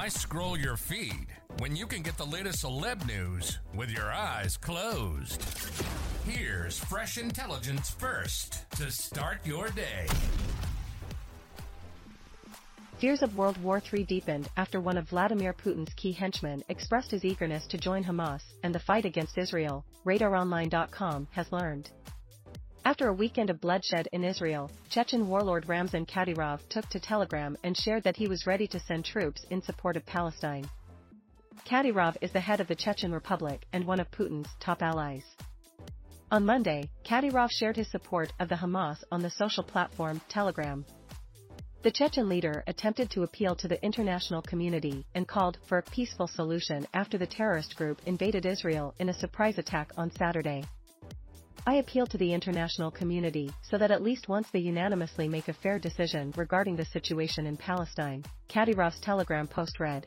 Why scroll your feed when you can get the latest celeb news with your eyes closed? Here's fresh intelligence first to start your day. Fears of World War III deepened after one of Vladimir Putin's key henchmen expressed his eagerness to join Hamas and the fight against Israel, RadarOnline.com has learned. After a weekend of bloodshed in Israel, Chechen warlord Ramzan Kadyrov took to Telegram and shared that he was ready to send troops in support of Palestine. Kadyrov is the head of the Chechen Republic and one of Putin's top allies. On Monday, Kadyrov shared his support of the Hamas on the social platform Telegram. The Chechen leader attempted to appeal to the international community and called for a peaceful solution after the terrorist group invaded Israel in a surprise attack on Saturday. I appeal to the international community so that at least once they unanimously make a fair decision regarding the situation in Palestine, Kadyrov's telegram post read.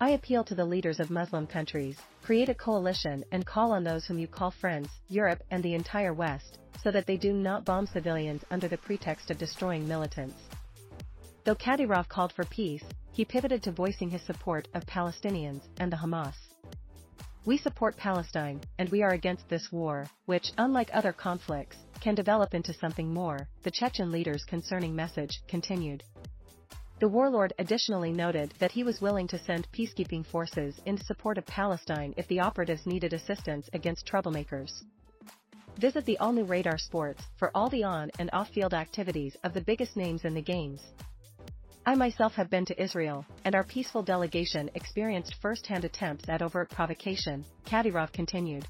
I appeal to the leaders of Muslim countries, create a coalition and call on those whom you call friends, Europe and the entire West, so that they do not bomb civilians under the pretext of destroying militants. Though Kadyrov called for peace, he pivoted to voicing his support of Palestinians and the Hamas. We support Palestine, and we are against this war, which, unlike other conflicts, can develop into something more, the Chechen leader's concerning message continued. The warlord additionally noted that he was willing to send peacekeeping forces in support of Palestine if the operatives needed assistance against troublemakers. Visit the all-new Radar Sports for all the on and off-field activities of the biggest names in the games, I myself have been to Israel, and our peaceful delegation experienced first-hand attempts at overt provocation, Kadyrov continued.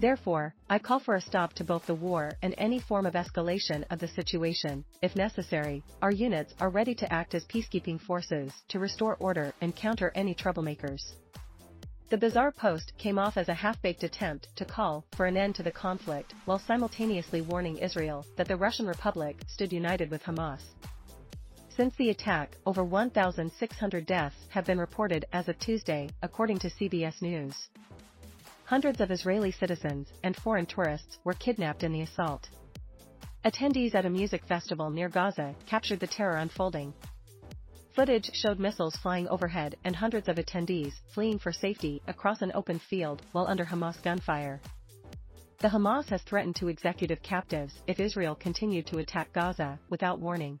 Therefore, I call for a stop to both the war and any form of escalation of the situation. If necessary, our units are ready to act as peacekeeping forces to restore order and counter any troublemakers. The bizarre post came off as a half-baked attempt to call for an end to the conflict while simultaneously warning Israel that the Russian Republic stood united with Hamas. Since the attack, over 1,600 deaths have been reported as of Tuesday, according to CBS News. Hundreds of Israeli citizens and foreign tourists were kidnapped in the assault. Attendees at a music festival near Gaza captured the terror unfolding. Footage showed missiles flying overhead and hundreds of attendees fleeing for safety across an open field while under Hamas gunfire. The Hamas has threatened to executive captives if Israel continued to attack Gaza without warning.